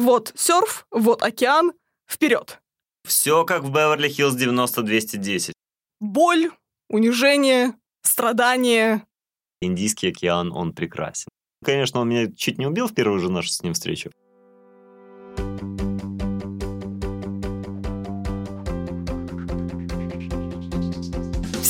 Вот серф, вот океан, вперед. Все как в Беверли-Хиллз 90-210. Боль, унижение, страдания. Индийский океан, он прекрасен. Конечно, он меня чуть не убил в первую же нашу с ним встречу.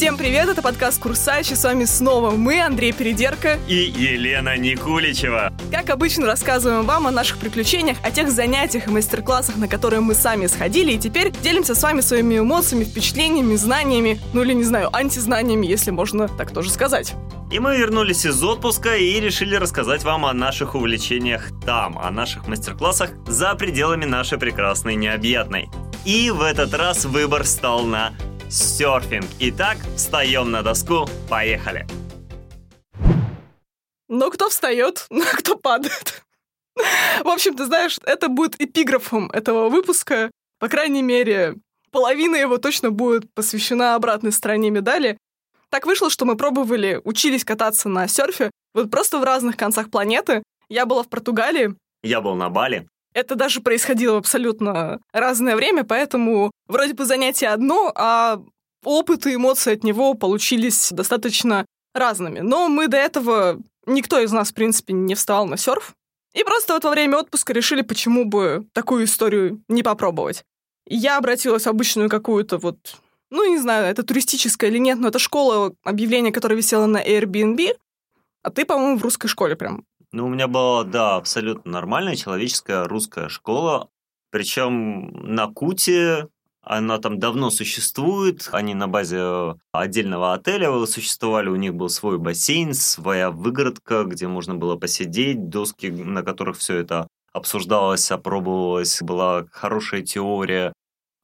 Всем привет, это подкаст Курсач, и с вами снова мы, Андрей Передерка и Елена Никуличева. Как обычно, рассказываем вам о наших приключениях, о тех занятиях и мастер-классах, на которые мы сами сходили, и теперь делимся с вами своими эмоциями, впечатлениями, знаниями, ну или, не знаю, антизнаниями, если можно так тоже сказать. И мы вернулись из отпуска и решили рассказать вам о наших увлечениях там, о наших мастер-классах за пределами нашей прекрасной необъятной. И в этот раз выбор стал на серфинг. Итак, встаем на доску, поехали. Но кто встает, но кто падает. В общем, ты знаешь, это будет эпиграфом этого выпуска. По крайней мере, половина его точно будет посвящена обратной стороне медали. Так вышло, что мы пробовали, учились кататься на серфе, вот просто в разных концах планеты. Я была в Португалии. Я был на Бали. Это даже происходило в абсолютно разное время, поэтому вроде бы занятие одно, а опыт и эмоции от него получились достаточно разными. Но мы до этого, никто из нас, в принципе, не вставал на серф. И просто вот во время отпуска решили, почему бы такую историю не попробовать. Я обратилась в обычную какую-то вот, ну, не знаю, это туристическая или нет, но это школа, объявление, которое висело на Airbnb, а ты, по-моему, в русской школе прям ну, у меня была, да, абсолютно нормальная человеческая русская школа. Причем на Куте она там давно существует, они на базе отдельного отеля существовали, у них был свой бассейн, своя выгородка, где можно было посидеть, доски, на которых все это обсуждалось, опробовалось, была хорошая теория.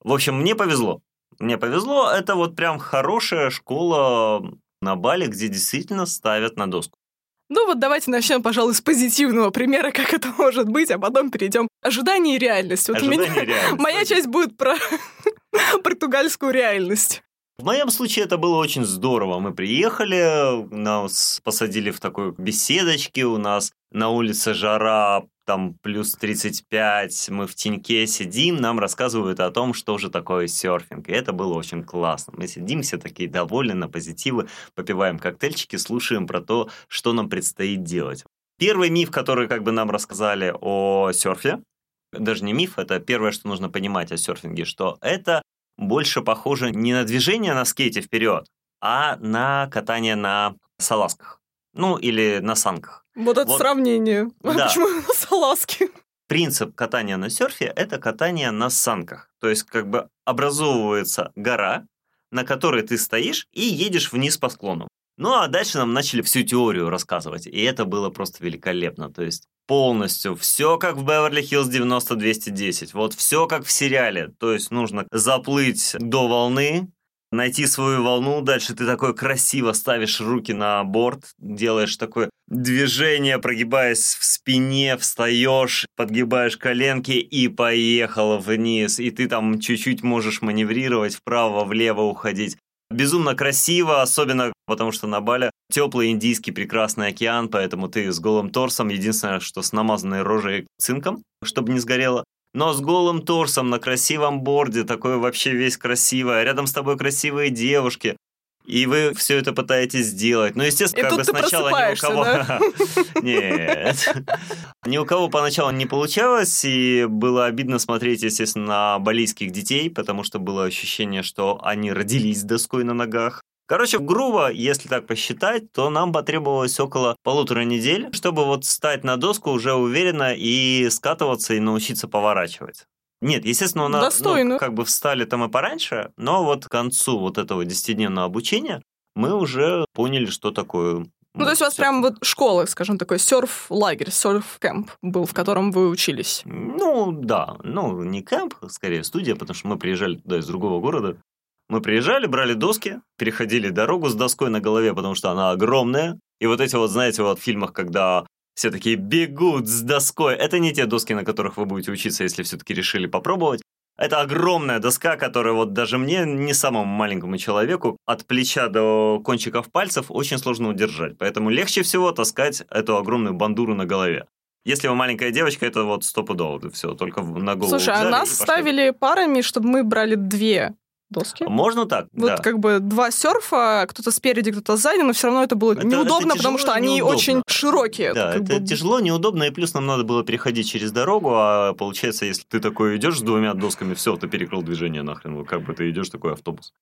В общем, мне повезло. Мне повезло, это вот прям хорошая школа на Бали, где действительно ставят на доску. Ну вот давайте начнем, пожалуй, с позитивного примера, как это может быть, а потом перейдем к ожиданию и реальность. Вот Ожидание меня... реальность. Моя часть будет про португальскую реальность. В моем случае это было очень здорово. Мы приехали, нас посадили в такой беседочке, у нас на улице жара, там плюс 35, мы в теньке сидим, нам рассказывают о том, что же такое серфинг. И это было очень классно. Мы сидим все такие довольны, на позитивы, попиваем коктейльчики, слушаем про то, что нам предстоит делать. Первый миф, который как бы нам рассказали о серфе, даже не миф, это первое, что нужно понимать о серфинге, что это больше похоже не на движение на скейте вперед, а на катание на салазках. Ну, или на санках. Вот это Вот. сравнение. Да. Почему на салазки? Принцип катания на серфе – это катание на санках. То есть как бы образовывается гора, на которой ты стоишь и едешь вниз по склону. Ну а дальше нам начали всю теорию рассказывать, и это было просто великолепно. То есть полностью все как в Беверли-Хиллз 90-210, вот все как в сериале. То есть нужно заплыть до волны, найти свою волну, дальше ты такой красиво ставишь руки на борт, делаешь такое движение, прогибаясь в спине, встаешь, подгибаешь коленки и поехал вниз. И ты там чуть-чуть можешь маневрировать, вправо-влево уходить. Безумно красиво, особенно потому что на Бале теплый индийский прекрасный океан, поэтому ты с голым торсом, единственное, что с намазанной рожей цинком, чтобы не сгорело, но с голым торсом на красивом борде, такой вообще весь красивый, а рядом с тобой красивые девушки. И вы все это пытаетесь сделать. Ну, естественно, И как бы сначала ни у кого... Нет. Ни у кого поначалу не получалось, и было обидно смотреть, естественно, на балийских детей, потому что было ощущение, что они родились с доской на ногах. Короче, грубо, если так посчитать, то нам потребовалось около полутора недель, чтобы вот встать на доску уже уверенно и скатываться и научиться поворачивать. Нет, естественно, у нас Достойно. ну, как бы встали там и пораньше, но вот к концу вот этого десятидневного обучения мы уже поняли, что такое. Ну, то есть у вас прям вот школа, скажем, такой серф-лагерь, серф-кэмп был, в котором вы учились. Ну, да. Ну, не кемп, скорее студия, потому что мы приезжали туда из другого города. Мы приезжали, брали доски, переходили дорогу с доской на голове, потому что она огромная. И вот эти вот, знаете, вот в фильмах, когда все такие бегут с доской, это не те доски, на которых вы будете учиться, если все-таки решили попробовать. Это огромная доска, которая вот даже мне, не самому маленькому человеку, от плеча до кончиков пальцев очень сложно удержать. Поэтому легче всего таскать эту огромную бандуру на голове. Если вы маленькая девочка, это вот стопудово, все, только на голову Слушай, а нас ставили парами, чтобы мы брали две доски. Можно так, Вот да. как бы два серфа, кто-то спереди, кто-то сзади, но все равно это было Это- неудобно, это потому что они неудобно. очень широкие. Да, это бы. тяжело, неудобно, и плюс нам надо было переходить через дорогу, а получается, если ты такой идешь с двумя досками, все, ты перекрыл движение нахрен, вот как бы ты идешь такой автобус.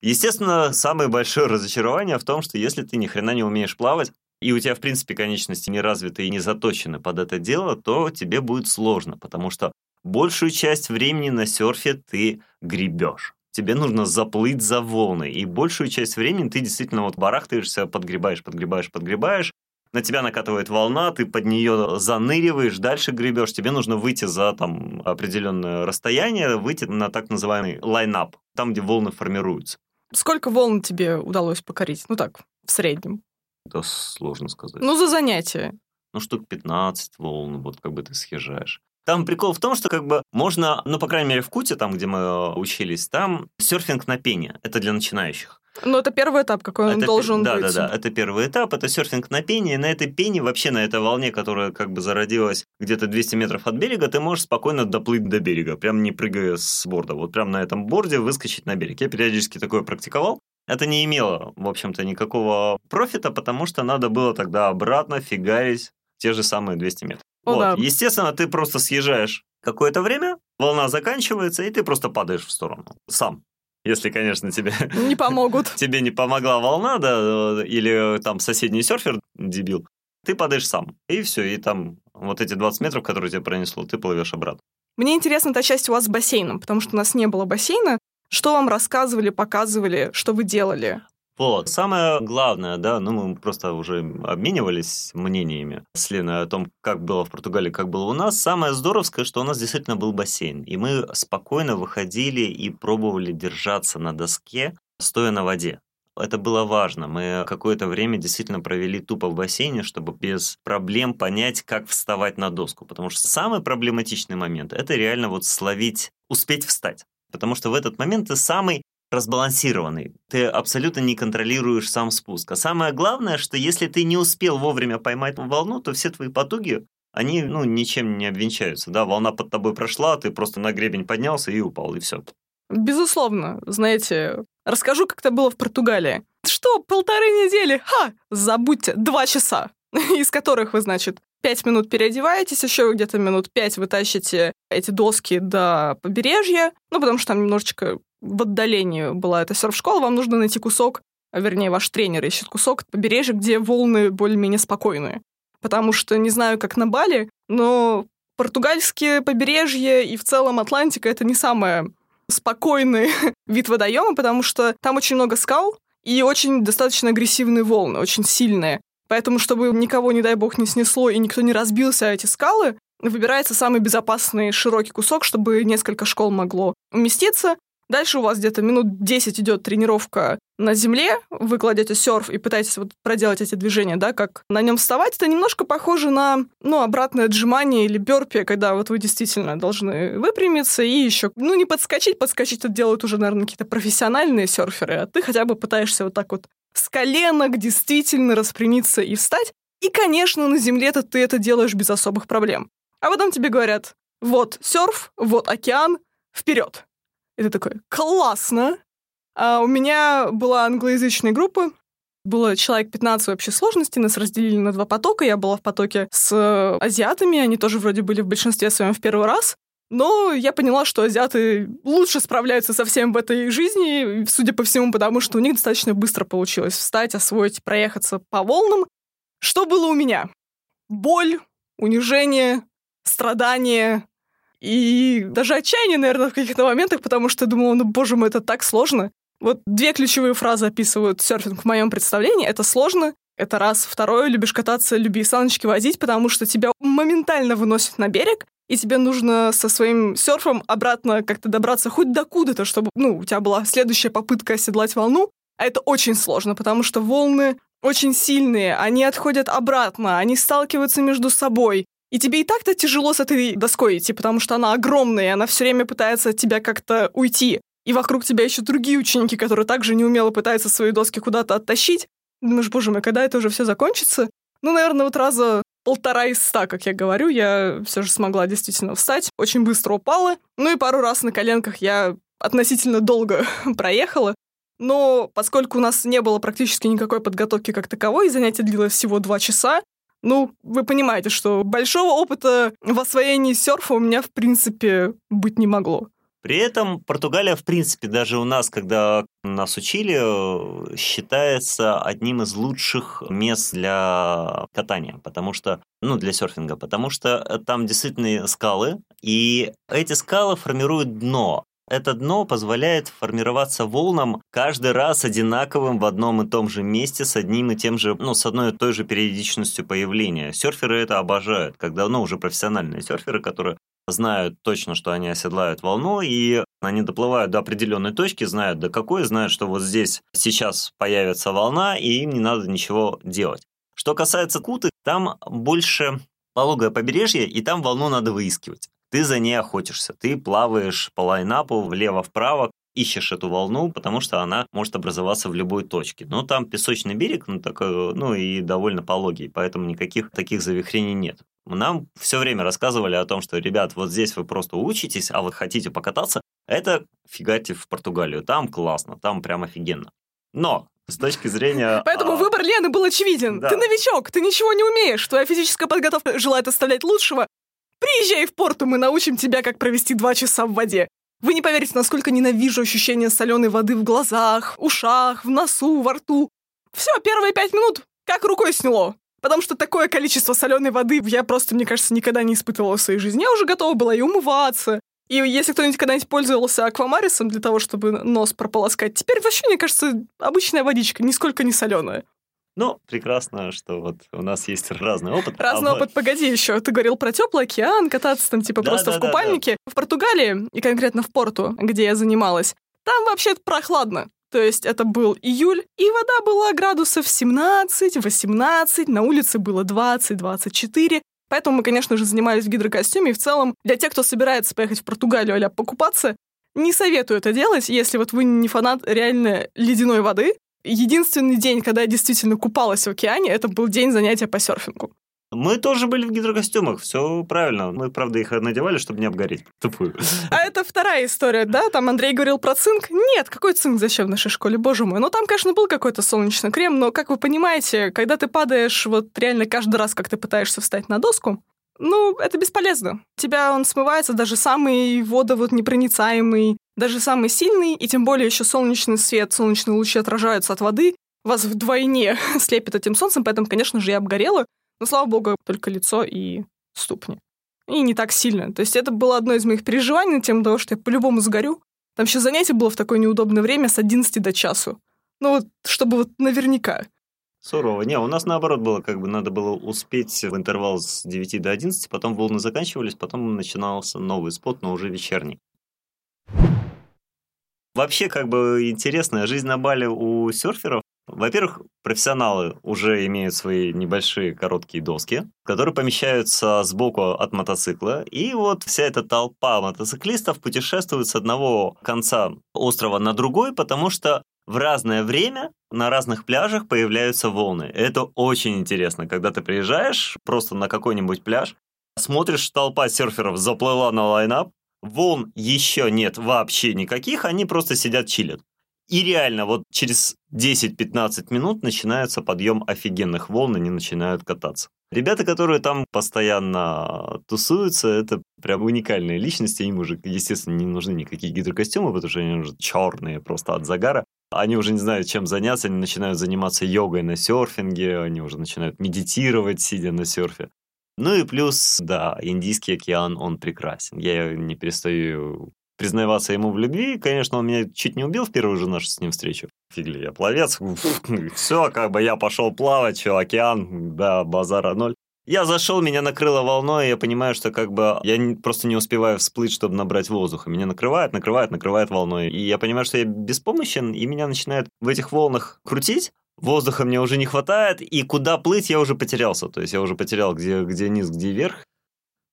Естественно, самое большое разочарование в том, что если ты ни хрена не умеешь плавать, и у тебя, в принципе, конечности не развиты и не заточены под это дело, то тебе будет сложно, потому что большую часть времени на серфе ты гребешь. Тебе нужно заплыть за волны, и большую часть времени ты действительно вот барахтаешься, подгребаешь, подгребаешь, подгребаешь, на тебя накатывает волна, ты под нее заныриваешь, дальше гребешь, тебе нужно выйти за там определенное расстояние, выйти на так называемый лайнап, там, где волны формируются. Сколько волн тебе удалось покорить? Ну так, в среднем. Это сложно сказать. Ну, за занятие. ну, штук 15 волн, вот как бы ты съезжаешь. Там прикол в том, что как бы можно, ну, по крайней мере, в Куте, там, где мы э, учились, там серфинг на пене. Это для начинающих. Но это первый этап, какой он Это должен да, быть. Да, да, это первый этап, это серфинг на пене. И на этой пене, вообще на этой волне, которая как бы зародилась где-то 200 метров от берега, ты можешь спокойно доплыть до берега, прям не прыгая с борда. Вот прям на этом борде выскочить на берег. Я периодически такое практиковал. Это не имело, в общем-то, никакого профита, потому что надо было тогда обратно фигарить те же самые 200 метров. О, вот. да. Естественно, ты просто съезжаешь какое-то время, волна заканчивается, и ты просто падаешь в сторону. Сам. Если, конечно, тебе Не помогут. тебе не помогла волна, да, или там соседний серфер, дебил, ты падаешь сам. И все, и там вот эти 20 метров, которые тебе пронесло, ты плывешь обратно. Мне интересна та часть у вас с бассейном, потому что у нас не было бассейна. Что вам рассказывали, показывали, что вы делали? Вот. Самое главное, да, ну мы просто уже обменивались мнениями с Леной о том, как было в Португалии, как было у нас. Самое здоровское, что у нас действительно был бассейн. И мы спокойно выходили и пробовали держаться на доске, стоя на воде. Это было важно. Мы какое-то время действительно провели тупо в бассейне, чтобы без проблем понять, как вставать на доску. Потому что самый проблематичный момент – это реально вот словить, успеть встать. Потому что в этот момент ты самый разбалансированный. Ты абсолютно не контролируешь сам спуск. А самое главное, что если ты не успел вовремя поймать волну, то все твои потуги, они ну, ничем не обвенчаются. Да, волна под тобой прошла, ты просто на гребень поднялся и упал, и все. Безусловно, знаете, расскажу, как это было в Португалии. Что, полторы недели? Ха! Забудьте, два часа, из которых вы, значит, пять минут переодеваетесь, еще где-то минут пять вы тащите эти доски до побережья, ну, потому что там немножечко в отдалении была эта серф-школа, вам нужно найти кусок, вернее, ваш тренер ищет кусок побережья, где волны более-менее спокойные. Потому что, не знаю, как на Бали, но португальские побережья и в целом Атлантика — это не самое спокойный вид водоема, потому что там очень много скал и очень достаточно агрессивные волны, очень сильные. Поэтому, чтобы никого, не дай бог, не снесло и никто не разбился о эти скалы, выбирается самый безопасный широкий кусок, чтобы несколько школ могло уместиться. Дальше у вас где-то минут 10 идет тренировка на земле, вы кладете серф и пытаетесь вот проделать эти движения, да, как на нем вставать. Это немножко похоже на, ну, обратное отжимание или бёрпи, когда вот вы действительно должны выпрямиться и еще, ну, не подскочить, подскочить это делают уже, наверное, какие-то профессиональные серферы, а ты хотя бы пытаешься вот так вот с коленок действительно распрямиться и встать. И, конечно, на земле-то ты это делаешь без особых проблем. А потом тебе говорят, вот серф, вот океан, вперед. И ты такой, классно. А у меня была англоязычная группа, было человек 15 в общей сложности, нас разделили на два потока. Я была в потоке с э, азиатами, они тоже вроде были в большинстве своем в первый раз. Но я поняла, что азиаты лучше справляются со всем в этой жизни, судя по всему, потому что у них достаточно быстро получилось встать, освоить, проехаться по волнам. Что было у меня? Боль, унижение, страдание и даже отчаяние, наверное, в каких-то моментах, потому что думала, ну, боже мой, это так сложно. Вот две ключевые фразы описывают серфинг в моем представлении. Это сложно, это раз. Второе, любишь кататься, люби саночки водить, потому что тебя моментально выносит на берег, и тебе нужно со своим серфом обратно как-то добраться хоть до куда-то, чтобы, ну, у тебя была следующая попытка оседлать волну, а это очень сложно, потому что волны очень сильные, они отходят обратно, они сталкиваются между собой. И тебе и так-то тяжело с этой доской идти, потому что она огромная, и она все время пытается от тебя как-то уйти. И вокруг тебя еще другие ученики, которые также неумело пытаются свои доски куда-то оттащить. Думаешь, боже мой, когда это уже все закончится? Ну, наверное, вот раза полтора из ста, как я говорю, я все же смогла действительно встать. Очень быстро упала. Ну и пару раз на коленках я относительно долго проехала. Но поскольку у нас не было практически никакой подготовки как таковой, занятие длилось всего два часа, ну, вы понимаете, что большого опыта в освоении серфа у меня, в принципе, быть не могло. При этом Португалия, в принципе, даже у нас, когда нас учили, считается одним из лучших мест для катания, потому что, ну, для серфинга, потому что там действительно скалы, и эти скалы формируют дно. Это дно позволяет формироваться волнам каждый раз одинаковым в одном и том же месте с одним и тем же, ну, с одной и той же периодичностью появления. Серферы это обожают, когда, ну, уже профессиональные серферы, которые знают точно, что они оседлают волну, и они доплывают до определенной точки, знают до какой, знают, что вот здесь сейчас появится волна, и им не надо ничего делать. Что касается Куты, там больше пологое побережье, и там волну надо выискивать ты за ней охотишься, ты плаваешь по лайнапу влево-вправо, ищешь эту волну, потому что она может образоваться в любой точке. Но там песочный берег, ну, так, ну и довольно пологий, поэтому никаких таких завихрений нет. Нам все время рассказывали о том, что, ребят, вот здесь вы просто учитесь, а вы хотите покататься, это фигате в Португалию. Там классно, там прям офигенно. Но с точки зрения... Поэтому а... выбор Лены был очевиден. Да. Ты новичок, ты ничего не умеешь, твоя физическая подготовка желает оставлять лучшего, Приезжай в порту, мы научим тебя, как провести два часа в воде. Вы не поверите, насколько ненавижу ощущение соленой воды в глазах, ушах, в носу, во рту. Все, первые пять минут как рукой сняло. Потому что такое количество соленой воды я просто, мне кажется, никогда не испытывала в своей жизни. Я уже готова была и умываться. И если кто-нибудь когда-нибудь пользовался аквамарисом для того, чтобы нос прополоскать, теперь вообще, мне кажется, обычная водичка, нисколько не соленая. Ну, прекрасно, что вот у нас есть разный опыт. А разный а опыт, погоди еще. Ты говорил про теплый океан, кататься там типа да, просто да, в купальнике. Да, да. В Португалии, и конкретно в Порту, где я занималась, там вообще прохладно. То есть это был июль, и вода была градусов 17-18, на улице было 20-24. Поэтому мы, конечно же, занимались в гидрокостюме. И в целом, для тех, кто собирается поехать в Португалию а покупаться, не советую это делать, если вот вы не фанат реально ледяной воды, единственный день, когда я действительно купалась в океане, это был день занятия по серфингу. Мы тоже были в гидрокостюмах, все правильно. Мы, правда, их надевали, чтобы не обгореть. Тупую. А это вторая история, да? Там Андрей говорил про цинк. Нет, какой цинк зачем в нашей школе, боже мой. Ну, там, конечно, был какой-то солнечный крем, но, как вы понимаете, когда ты падаешь вот реально каждый раз, как ты пытаешься встать на доску, ну, это бесполезно. Тебя он смывается, даже самый водоводнепроницаемый, даже самый сильный, и тем более еще солнечный свет, солнечные лучи отражаются от воды, вас вдвойне слепит этим солнцем, поэтому, конечно же, я обгорела, но, слава богу, только лицо и ступни. И не так сильно. То есть это было одно из моих переживаний, тем того, что я по-любому сгорю. Там еще занятие было в такое неудобное время с 11 до часу. Ну вот, чтобы вот наверняка. Сурово. Не, у нас наоборот было, как бы надо было успеть в интервал с 9 до 11, потом волны заканчивались, потом начинался новый спот, но уже вечерний. Вообще, как бы интересная жизнь на Бали у серферов. Во-первых, профессионалы уже имеют свои небольшие короткие доски, которые помещаются сбоку от мотоцикла. И вот вся эта толпа мотоциклистов путешествует с одного конца острова на другой, потому что в разное время на разных пляжах появляются волны. Это очень интересно, когда ты приезжаешь просто на какой-нибудь пляж, смотришь, толпа серферов заплыла на лайнап, волн еще нет вообще никаких, они просто сидят чилят. И реально, вот через 10-15 минут начинается подъем офигенных волн, они начинают кататься. Ребята, которые там постоянно тусуются, это прям уникальные личности. Им уже, естественно, не нужны никакие гидрокостюмы, потому что они уже черные просто от загара. Они уже не знают, чем заняться, они начинают заниматься йогой на серфинге, они уже начинают медитировать, сидя на серфе. Ну и плюс, да, Индийский океан, он прекрасен. Я не перестаю признаваться ему в любви. Конечно, он меня чуть не убил в первую же нашу с ним встречу. Фигли, я пловец. Все, как бы я пошел плавать, что океан, да, базара ноль. Я зашел, меня накрыло волной, и я понимаю, что как бы я просто не успеваю всплыть, чтобы набрать воздуха. Меня накрывает, накрывает, накрывает волной. И я понимаю, что я беспомощен, и меня начинает в этих волнах крутить. Воздуха мне уже не хватает, и куда плыть я уже потерялся. То есть я уже потерял, где, где низ, где верх.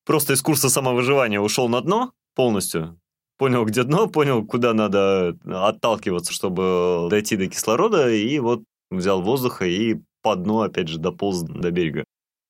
Просто из курса самовыживания ушел на дно полностью. Понял, где дно, понял, куда надо отталкиваться, чтобы дойти до кислорода, и вот взял воздуха и по дну, опять же, дополз до берега.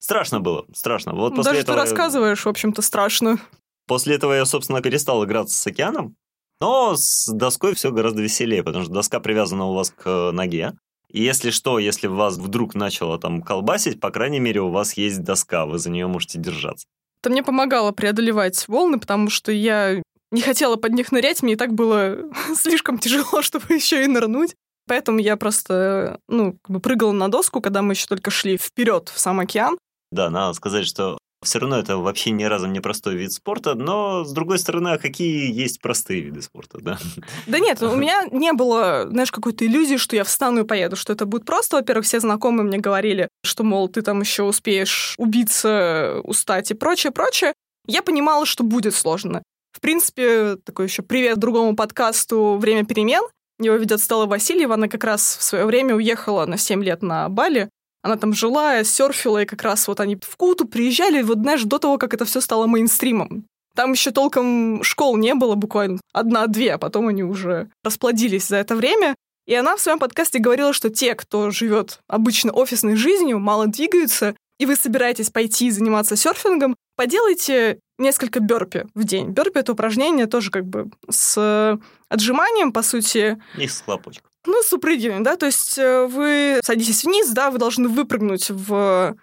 Страшно было, страшно. Вот Ну, после Даже этого... ты рассказываешь, в общем-то, страшно. После этого я, собственно, перестал играться с океаном. Но с доской все гораздо веселее, потому что доска привязана у вас к э, ноге. И если что, если вас вдруг начало там колбасить, по крайней мере, у вас есть доска, вы за нее можете держаться. Это мне помогало преодолевать волны, потому что я не хотела под них нырять, мне и так было слишком тяжело, чтобы еще и нырнуть. Поэтому я просто, ну, как бы прыгала на доску, когда мы еще только шли вперед в сам океан. Да, надо сказать, что все равно это вообще ни разу не простой вид спорта, но, с другой стороны, а какие есть простые виды спорта, да? Да нет, у меня не было, знаешь, какой-то иллюзии, что я встану и поеду, что это будет просто. Во-первых, все знакомые мне говорили, что, мол, ты там еще успеешь убиться, устать и прочее, прочее. Я понимала, что будет сложно. В принципе, такой еще привет другому подкасту «Время перемен». Его ведет Стелла Васильева. Она как раз в свое время уехала на 7 лет на Бали. Она там жила, серфила, и как раз вот они в Куту приезжали, вот знаешь, до того, как это все стало мейнстримом. Там еще толком школ не было, буквально одна-две, а потом они уже расплодились за это время. И она в своем подкасте говорила, что те, кто живет обычно офисной жизнью, мало двигаются, и вы собираетесь пойти заниматься серфингом, поделайте несколько бёрпи в день. Бёрпи — это упражнение тоже как бы с отжиманием, по сути, И с хлопочком. Ну, с да, то есть э, вы садитесь вниз, да, вы должны выпрыгнуть в,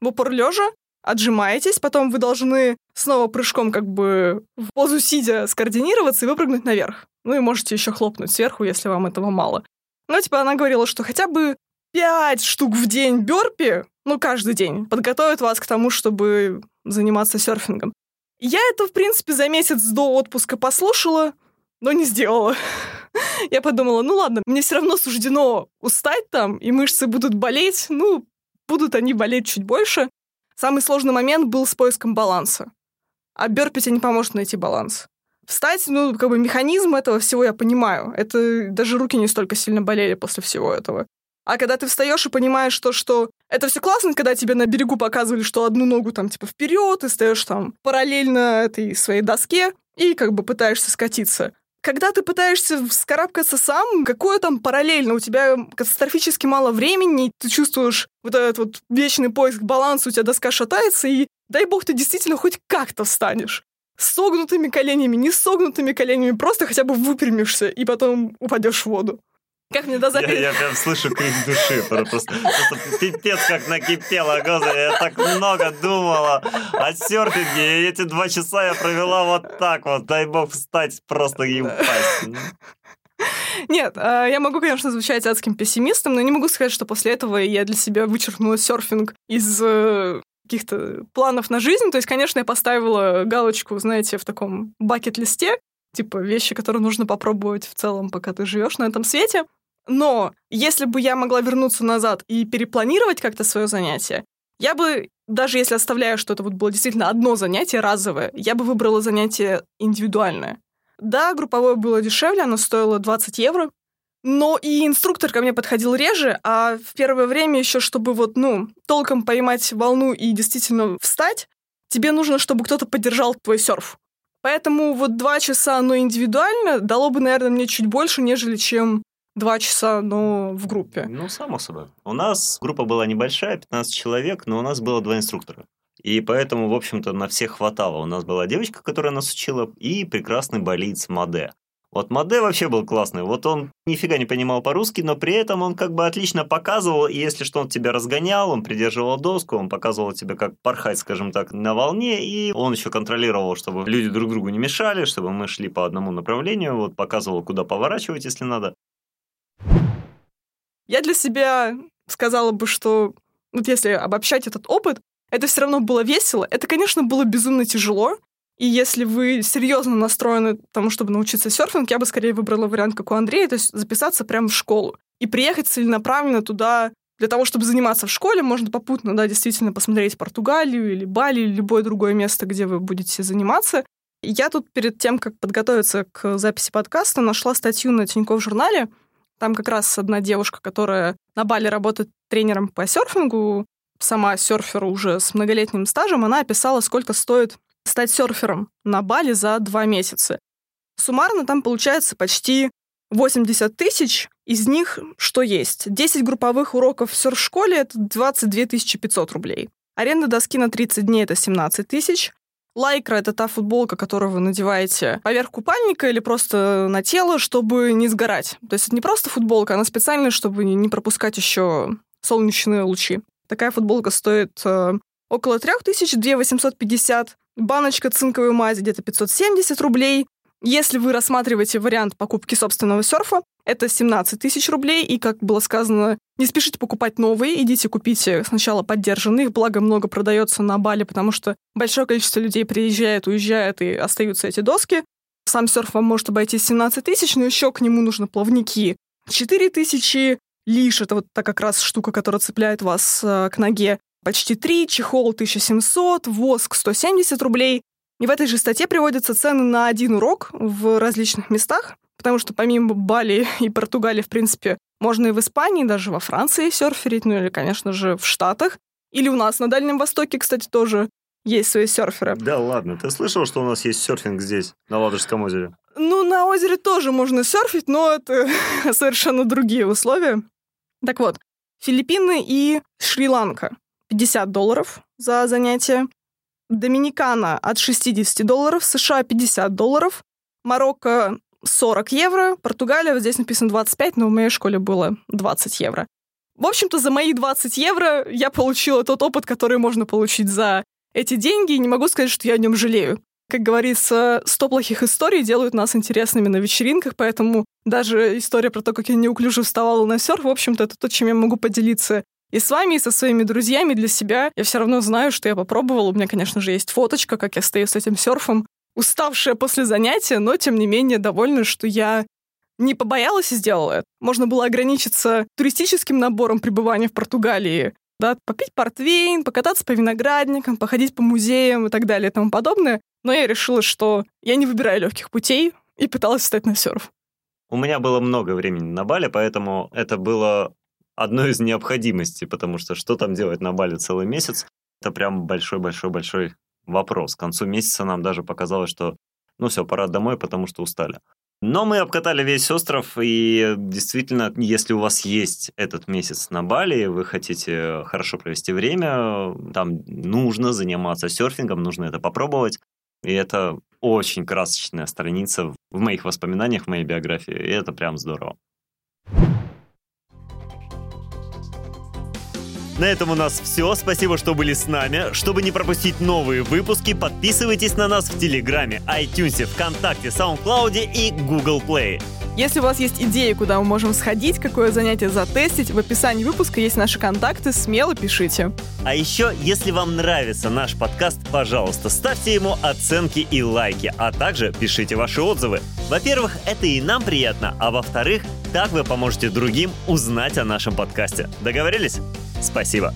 в упор лежа, отжимаетесь, потом вы должны снова прыжком как бы в позу сидя скоординироваться и выпрыгнуть наверх. Ну и можете еще хлопнуть сверху, если вам этого мало. Ну, типа, она говорила, что хотя бы 5 штук в день бёрпи, ну, каждый день, подготовят вас к тому, чтобы заниматься серфингом. Я это, в принципе, за месяц до отпуска послушала, но не сделала. Я подумала, ну ладно, мне все равно суждено устать там, и мышцы будут болеть, ну, будут они болеть чуть больше. Самый сложный момент был с поиском баланса. А бёрпи тебе не поможет найти баланс. Встать, ну, как бы механизм этого всего я понимаю. Это даже руки не столько сильно болели после всего этого. А когда ты встаешь и понимаешь то, что это все классно, когда тебе на берегу показывали, что одну ногу там типа вперед, и стоишь там параллельно этой своей доске и как бы пытаешься скатиться. Когда ты пытаешься вскарабкаться сам, какое там параллельно? У тебя катастрофически мало времени, ты чувствуешь вот этот вот вечный поиск баланса, у тебя доска шатается, и дай бог ты действительно хоть как-то встанешь. Согнутыми коленями, не согнутыми коленями, просто хотя бы выпрямишься, и потом упадешь в воду. Как мне до Я, я прям слышу крик души. Просто, просто пипец как накипело. Господи, я так много думала о серфинге. И эти два часа я провела вот так вот. Дай бог встать просто и упасть. Нет, а, я могу, конечно, звучать адским пессимистом, но не могу сказать, что после этого я для себя вычеркнула серфинг из э, каких-то планов на жизнь. То есть, конечно, я поставила галочку, знаете, в таком бакет-листе, типа вещи, которые нужно попробовать в целом, пока ты живешь на этом свете. Но если бы я могла вернуться назад и перепланировать как-то свое занятие, я бы, даже если оставляю, что это вот было действительно одно занятие разовое, я бы выбрала занятие индивидуальное. Да, групповое было дешевле, оно стоило 20 евро, но и инструктор ко мне подходил реже, а в первое время еще, чтобы вот, ну, толком поймать волну и действительно встать, тебе нужно, чтобы кто-то поддержал твой серф. Поэтому вот два часа, но индивидуально, дало бы, наверное, мне чуть больше, нежели чем два часа, но в группе. Ну, само собой. У нас группа была небольшая, 15 человек, но у нас было два инструктора. И поэтому, в общем-то, на всех хватало. У нас была девочка, которая нас учила, и прекрасный болиц Маде. Вот Маде вообще был классный. Вот он нифига не понимал по-русски, но при этом он как бы отлично показывал, и если что, он тебя разгонял, он придерживал доску, он показывал тебе, как порхать, скажем так, на волне, и он еще контролировал, чтобы люди друг другу не мешали, чтобы мы шли по одному направлению, вот показывал, куда поворачивать, если надо. Я для себя сказала бы, что вот если обобщать этот опыт, это все равно было весело. Это, конечно, было безумно тяжело. И если вы серьезно настроены тому, чтобы научиться серфинг, я бы скорее выбрала вариант, как у Андрея, то есть записаться прямо в школу и приехать целенаправленно туда для того, чтобы заниматься в школе, можно попутно, да, действительно посмотреть Португалию или Бали, или любое другое место, где вы будете заниматься. Я тут перед тем, как подготовиться к записи подкаста, нашла статью на Тинькофф журнале. Там как раз одна девушка, которая на Бали работает тренером по серфингу, сама серфер уже с многолетним стажем, она описала, сколько стоит стать серфером на Бали за два месяца. Суммарно там получается почти 80 тысяч, Из них что есть? 10 групповых уроков в серф-школе — это 22 500 рублей. Аренда доски на 30 дней — это 17 тысяч. Лайкра — это та футболка, которую вы надеваете поверх купальника или просто на тело, чтобы не сгорать. То есть это не просто футболка, она специальная, чтобы не пропускать еще солнечные лучи. Такая футболка стоит э, около 3000, 2850. Баночка цинковой мази где-то 570 рублей. Если вы рассматриваете вариант покупки собственного серфа, это 17 тысяч рублей, и, как было сказано, не спешите покупать новые, идите купите сначала поддержанные, благо много продается на Бали, потому что большое количество людей приезжает, уезжает, и остаются эти доски. Сам серф вам может обойти 17 тысяч, но еще к нему нужны плавники. 4 тысячи, лишь это вот та как раз штука, которая цепляет вас э, к ноге. Почти 3, чехол 1700, воск 170 рублей. И в этой же статье приводятся цены на один урок в различных местах, потому что помимо Бали и Португалии, в принципе, можно и в Испании, даже во Франции серферить, ну или, конечно же, в Штатах. Или у нас на Дальнем Востоке, кстати, тоже есть свои серферы. Да ладно, ты слышал, что у нас есть серфинг здесь, на Ладожском озере? Ну, на озере тоже можно серфить, но это совершенно другие условия. Так вот, Филиппины и Шри-Ланка. 50 долларов за занятие. Доминикана от 60 долларов, США 50 долларов, Марокко 40 евро, Португалия, вот здесь написано 25, но в моей школе было 20 евро. В общем-то, за мои 20 евро я получила тот опыт, который можно получить за эти деньги, и не могу сказать, что я о нем жалею. Как говорится, 100 плохих историй делают нас интересными на вечеринках, поэтому даже история про то, как я неуклюже вставала на серф, в общем-то, это то, чем я могу поделиться и с вами, и со своими друзьями для себя. Я все равно знаю, что я попробовала. У меня, конечно же, есть фоточка, как я стою с этим серфом, уставшая после занятия, но, тем не менее, довольна, что я не побоялась и сделала это. Можно было ограничиться туристическим набором пребывания в Португалии, да, попить портвейн, покататься по виноградникам, походить по музеям и так далее и тому подобное. Но я решила, что я не выбираю легких путей и пыталась встать на серф. У меня было много времени на Бали, поэтому это было одной из необходимостей, потому что что там делать на Бали целый месяц, это прям большой-большой-большой вопрос. К концу месяца нам даже показалось, что ну все, пора домой, потому что устали. Но мы обкатали весь остров, и действительно, если у вас есть этот месяц на Бали, вы хотите хорошо провести время, там нужно заниматься серфингом, нужно это попробовать. И это очень красочная страница в моих воспоминаниях, в моей биографии, и это прям здорово. На этом у нас все. Спасибо, что были с нами. Чтобы не пропустить новые выпуски, подписывайтесь на нас в Телеграме, iTunes, ВКонтакте, SoundCloud и Google Play. Если у вас есть идеи, куда мы можем сходить, какое занятие затестить, в описании выпуска есть наши контакты, смело пишите. А еще, если вам нравится наш подкаст, пожалуйста, ставьте ему оценки и лайки, а также пишите ваши отзывы. Во-первых, это и нам приятно, а во-вторых, так вы поможете другим узнать о нашем подкасте. Договорились? Спасибо.